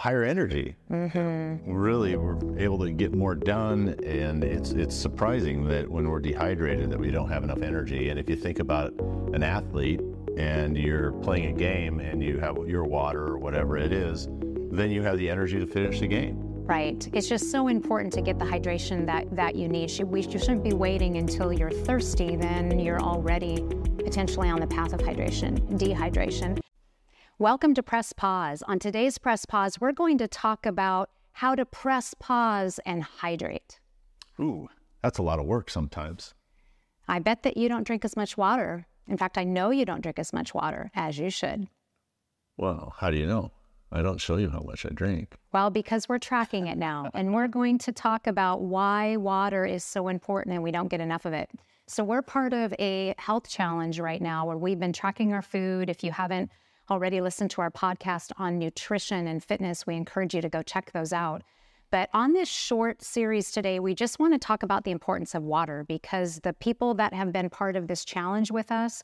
higher energy. Mm-hmm. Really, we're able to get more done, and it's it's surprising that when we're dehydrated that we don't have enough energy. And if you think about an athlete and you're playing a game and you have your water or whatever it is, then you have the energy to finish the game. Right. It's just so important to get the hydration that, that you need. We, you shouldn't be waiting until you're thirsty, then you're already potentially on the path of hydration, dehydration. Welcome to Press Pause. On today's Press Pause, we're going to talk about how to press pause and hydrate. Ooh, that's a lot of work sometimes. I bet that you don't drink as much water. In fact, I know you don't drink as much water as you should. Well, how do you know? I don't show you how much I drink. Well, because we're tracking it now, and we're going to talk about why water is so important and we don't get enough of it. So, we're part of a health challenge right now where we've been tracking our food. If you haven't already listened to our podcast on nutrition and fitness, we encourage you to go check those out. But on this short series today, we just want to talk about the importance of water because the people that have been part of this challenge with us,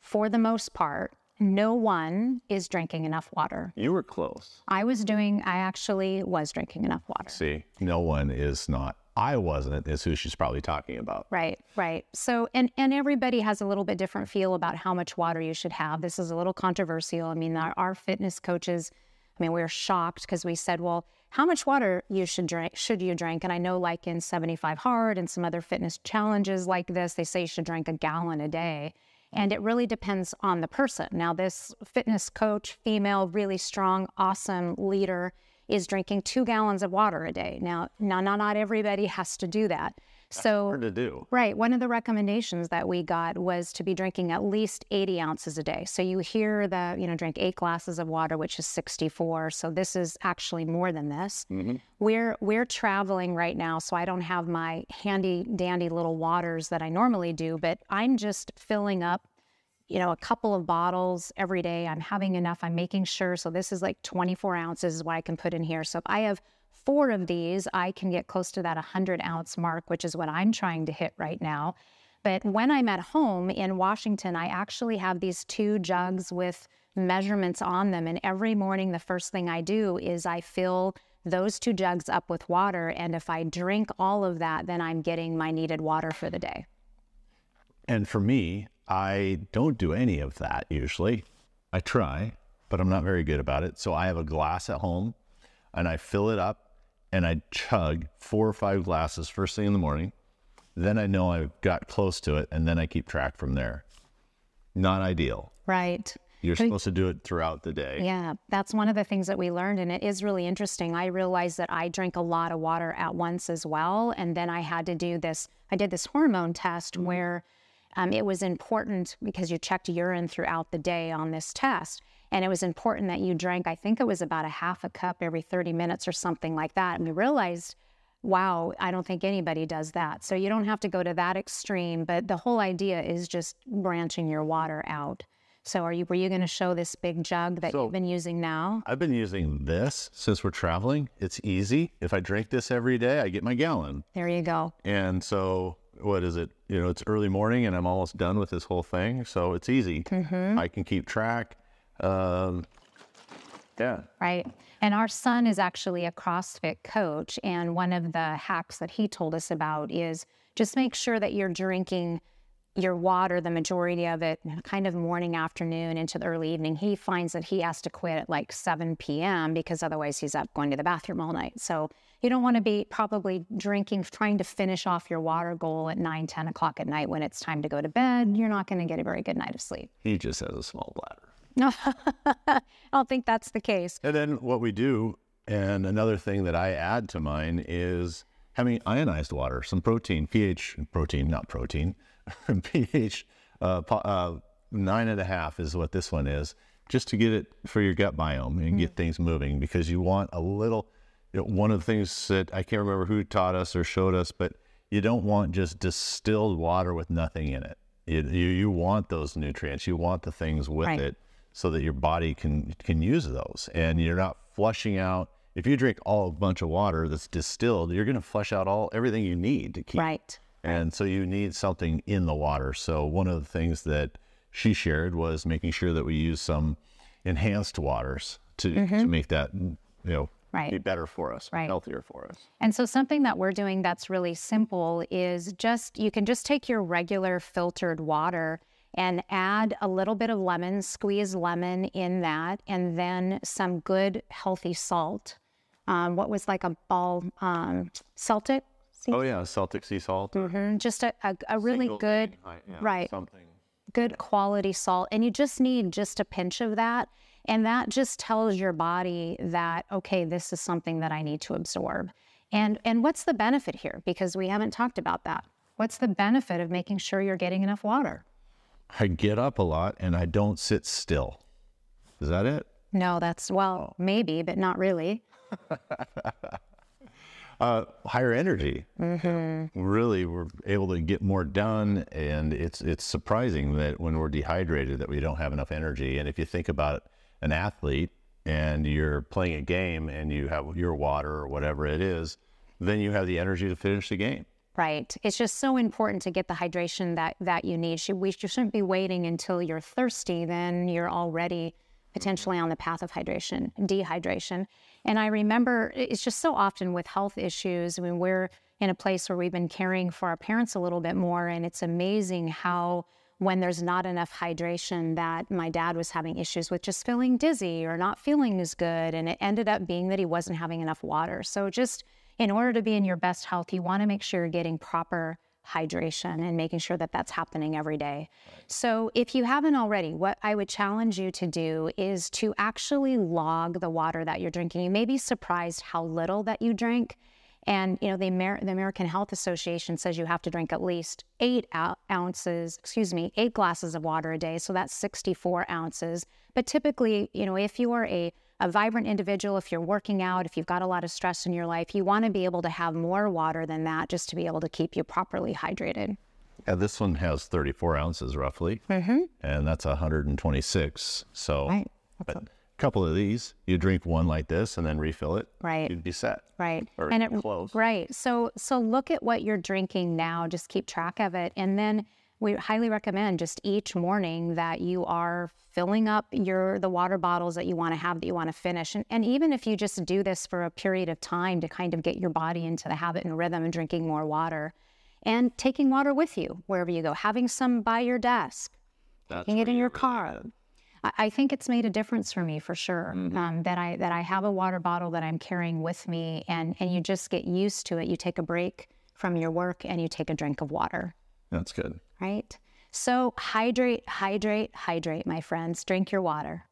for the most part, no one is drinking enough water. You were close. I was doing, I actually was drinking enough water. See, no one is not. I wasn't, is who she's probably talking about. Right, right. So, and and everybody has a little bit different feel about how much water you should have. This is a little controversial. I mean, our, our fitness coaches, I mean, we were shocked because we said, well, how much water you should drink? Should you drink? And I know, like in 75 Hard and some other fitness challenges like this, they say you should drink a gallon a day. And it really depends on the person. Now, this fitness coach, female, really strong, awesome leader, is drinking two gallons of water a day. Now, now, not everybody has to do that. So, Hard to do. right, one of the recommendations that we got was to be drinking at least 80 ounces a day. So you hear the, you know, drink eight glasses of water, which is 64. So this is actually more than this. Mm-hmm. We're we're traveling right now, so I don't have my handy dandy little waters that I normally do, but I'm just filling up you know, a couple of bottles every day. I'm having enough. I'm making sure. So this is like 24 ounces is what I can put in here. So if I have four of these, I can get close to that 100 ounce mark, which is what I'm trying to hit right now. But when I'm at home in Washington, I actually have these two jugs with measurements on them. And every morning, the first thing I do is I fill those two jugs up with water. And if I drink all of that, then I'm getting my needed water for the day. And for me, I don't do any of that usually. I try, but I'm not very good about it. So I have a glass at home and I fill it up and I chug four or five glasses first thing in the morning. Then I know I've got close to it and then I keep track from there. Not ideal. Right. You're supposed to do it throughout the day. Yeah, that's one of the things that we learned, and it is really interesting. I realized that I drink a lot of water at once as well, and then I had to do this. I did this hormone test mm-hmm. where um, it was important because you checked urine throughout the day on this test, and it was important that you drank. I think it was about a half a cup every 30 minutes or something like that. And we realized, wow, I don't think anybody does that. So you don't have to go to that extreme, but the whole idea is just branching your water out. So are you were you going to show this big jug that So- you've been using now? I've been using this since we're traveling. It's easy. If I drink this every day, I get my gallon. There you go. And so, what is it? You know, it's early morning and I'm almost done with this whole thing. So, it's easy. I can keep track. Um, yeah. Right. And our son is actually a CrossFit coach. And one of the hacks that he told us about is just make sure that you're drinking your water, the majority of it, kind of morning, afternoon into the early evening. He finds that he has to quit at like 7 p.m. because otherwise he's up going to the bathroom all night. So you don't want to be probably drinking, trying to finish off your water goal at 9, 10 o'clock at night when it's time to go to bed. You're not going to get a very good night of sleep. He just has a small bladder. No, I don't think that's the case. And then what we do, and another thing that I add to mine is having ionized water, some protein, pH protein, not protein, pH uh, uh, nine and a half is what this one is, just to get it for your gut biome and get things moving because you want a little. You know, one of the things that I can't remember who taught us or showed us, but you don't want just distilled water with nothing in it. You, you, you want those nutrients. You want the things with Right. it so that your body can can use those and you're not flushing out if you drink all a bunch of water that's distilled you're going to flush out all everything you need to keep Right. And so you need something in the water so one of the things that she shared was making sure that we use some enhanced waters to, to make that you know, Right. be better for us, Right. healthier for us. And so something that we're doing that's really simple is just you can just take your regular filtered water and add a little bit of lemon, squeeze lemon in that, and then some good healthy salt. Um, what was like a ball um, Celtic? Oh yeah, Celtic sea salt. or Mhm, Just a, a, a really single good, grain, yeah, right. Something. good quality salt. And you just need just a pinch of that. And that just tells your body that, okay, this is something that I need to absorb. And, and what's the benefit here? Because we haven't talked about that. What's the benefit of making sure you're getting enough water? I get up a lot and I don't sit still. Is that it? No, that's, well, maybe, but not really. Uh, higher energy. Really, we're able to get more done, and it's it's surprising that when we're dehydrated, that we don't have enough energy. And if you think about an athlete and you're playing a game and you have your water or whatever it is, then you have the energy to finish the game. Right. It's just so important to get the hydration that that you need. We you shouldn't be waiting until you're thirsty. Then you're already potentially on the path of hydration, dehydration. And I remember it's just so often with health issues. I mean, we're in a place where we've been caring for our parents a little bit more, and it's amazing how when there's not enough hydration that my dad was having issues with just feeling dizzy or not feeling as good and it ended up being that he wasn't having enough water so just in order to be in your best health you want to make sure you're getting proper hydration and making sure that that's happening every day so if you haven't already what i would challenge you to do is to actually log the water that you're drinking you may be surprised how little that you drink and you know the, Amer- the American Health Association says you have to drink at least eight ounces, excuse me, eight glasses of water a day. So that's 64 ounces. But typically, you know, if you are a, a vibrant individual, if you're working out, if you've got a lot of stress in your life, you want to be able to have more water than that just to be able to keep you properly hydrated. Yeah, this one has 34 ounces roughly, mm-hmm. and that's 126. So, Right. but a couple of these, you drink one like this and then refill it. Right. You'd be set. Right. Or and it, close. Right. So so look at what you're drinking now, just keep track of it. And then we highly recommend just each morning that you are filling up your the water bottles that you want to have that you want to finish. And, and even if you just do this for a period of time to kind of get your body into the habit and rhythm and drinking more water and taking water with you wherever you go, having some by your desk, That's taking it in your really car. good. I I think it's made a difference for me for sure. Mm-hmm. Um, that I that I have a water bottle that I'm carrying with me, and and you just get used to it. You take a break from your work and you take a drink of water, That's good. Right? So hydrate, hydrate, hydrate, my friends. Drink your water.